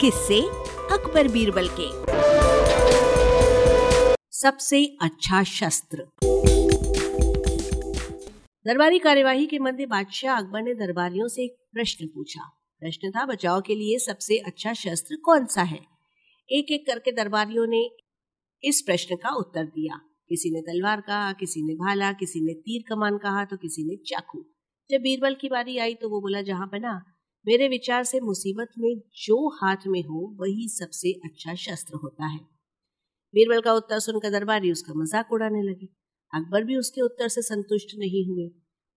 किससे अकबर बीरबल के। सबसे अच्छा शस्त्र। दरबारी कार्यवाही के मध्य बादशाह अकबर ने दरबारियों से एक प्रश्न पूछा। प्रश्न था, बचाव के लिए सबसे अच्छा शस्त्र कौन सा है? एक एक करके दरबारियों ने इस प्रश्न का उत्तर दिया। किसी ने तलवार कहा, किसी ने भाला, किसी ने तीर कमान कहा तो किसी ने चाकू। जब बीरबल की बारी आई तो वो बोला, जहाँ बना मेरे विचार से मुसीबत में जो हाथ में हो, वही सबसे अच्छा शस्त्र होता है। बीरबल का उत्तर सुनकर दरबारी उसका मज़ाक उड़ाने लगे। अकबर भी उसके उत्तर से संतुष्ट नहीं हुए।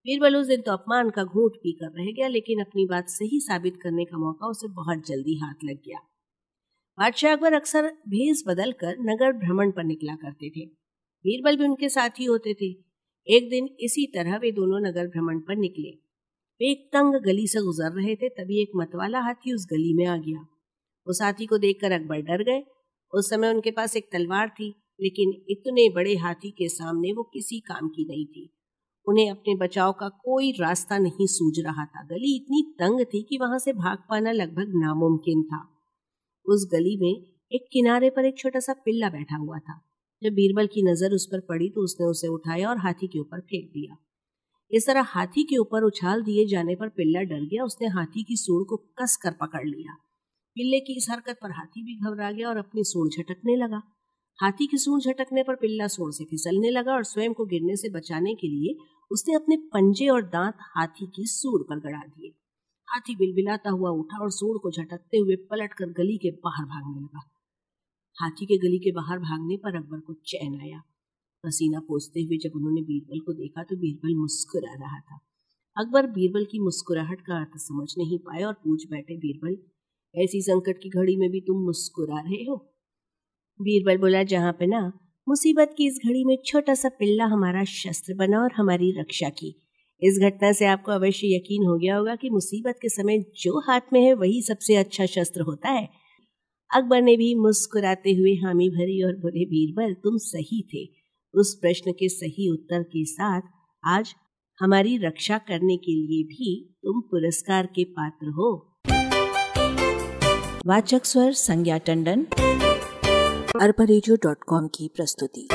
बीरबल उस दिन तो अपमान का घूट पी कर रह गया, लेकिन अपनी बात सही साबित करने का मौका उसे बहुत जल्दी हाथ लग गया। बादशाह अकबर अक्सर भेस बदल कर नगर भ्रमण पर निकला करते थे। बीरबल भी उनके साथ ही होते थे। एक दिन इसी तरह वे दोनों नगर भ्रमण पर निकले। वे एक तंग गली से गुजर रहे थे, तभी एक मतवाला हाथी उस गली में आ गया। उस हाथी को देखकर अकबर डर गए। उस समय उनके पास एक तलवार थी, लेकिन इतने बड़े हाथी के सामने वो किसी काम की नहीं थी। उन्हें अपने बचाव का कोई रास्ता नहीं सूझ रहा था। गली इतनी तंग थी कि वहाँ से भाग पाना लगभग नामुमकिन था। उस गली में एक किनारे पर एक छोटा सा पिल्ला बैठा हुआ था। जब बीरबल की नज़र उस पर पड़ी तो उसने उसे उठाया और हाथी के ऊपर फेंक दिया। इस तरह हाथी के ऊपर उछाल दिए जाने पर पिल्ला डर गया। उसने हाथी की सूढ़ को कस कर पकड़ लिया। पिल्ले की इस हरकत पर हाथी भी घबरा गया और अपनी सूढ़ झटकने लगा। हाथी की सूढ़ झटकने पर पिल्ला सूढ़ से फिसलने लगा और स्वयं को गिरने से बचाने के लिए उसने अपने पंजे और दांत हाथी की सूढ़ पर गड़ा दिए। हाथी बिलबिलाता हुआ उठा और सूढ़ को झटकते हुए पलट कर गली के बाहर भागने लगा। हाथी के गली के बाहर भागने पर अकबर को चैन आया। पसीना पोसते हुए जब उन्होंने बीरबल को देखा तो बीरबल मुस्कुरा रहा था। अकबर बीरबल की मुस्कुराहट का अर्थ समझ नहीं पाए और पूछ बैठे, बीरबल, ऐसी संकट की घड़ी में भी तुम मुस्कुरा रहे हो? बीरबल बोला, जहाँ पे ना, मुसीबत की इस घड़ी में छोटा सा पिल्ला हमारा शस्त्र बना और हमारी रक्षा की। इस घटना से आपको अवश्य यकीन हो गया होगा कि मुसीबत के समय जो हाथ में है, वही सबसे अच्छा शस्त्र होता है। अकबर ने भी मुस्कुराते हुए हामी भरी और बोले, बीरबल, तुम सही थे। उस प्रश्न के सही उत्तर के साथ आज हमारी रक्षा करने के लिए भी तुम पुरस्कार के पात्र हो। वाचक स्वर संज्ञा टंडन। अरबा की प्रस्तुति।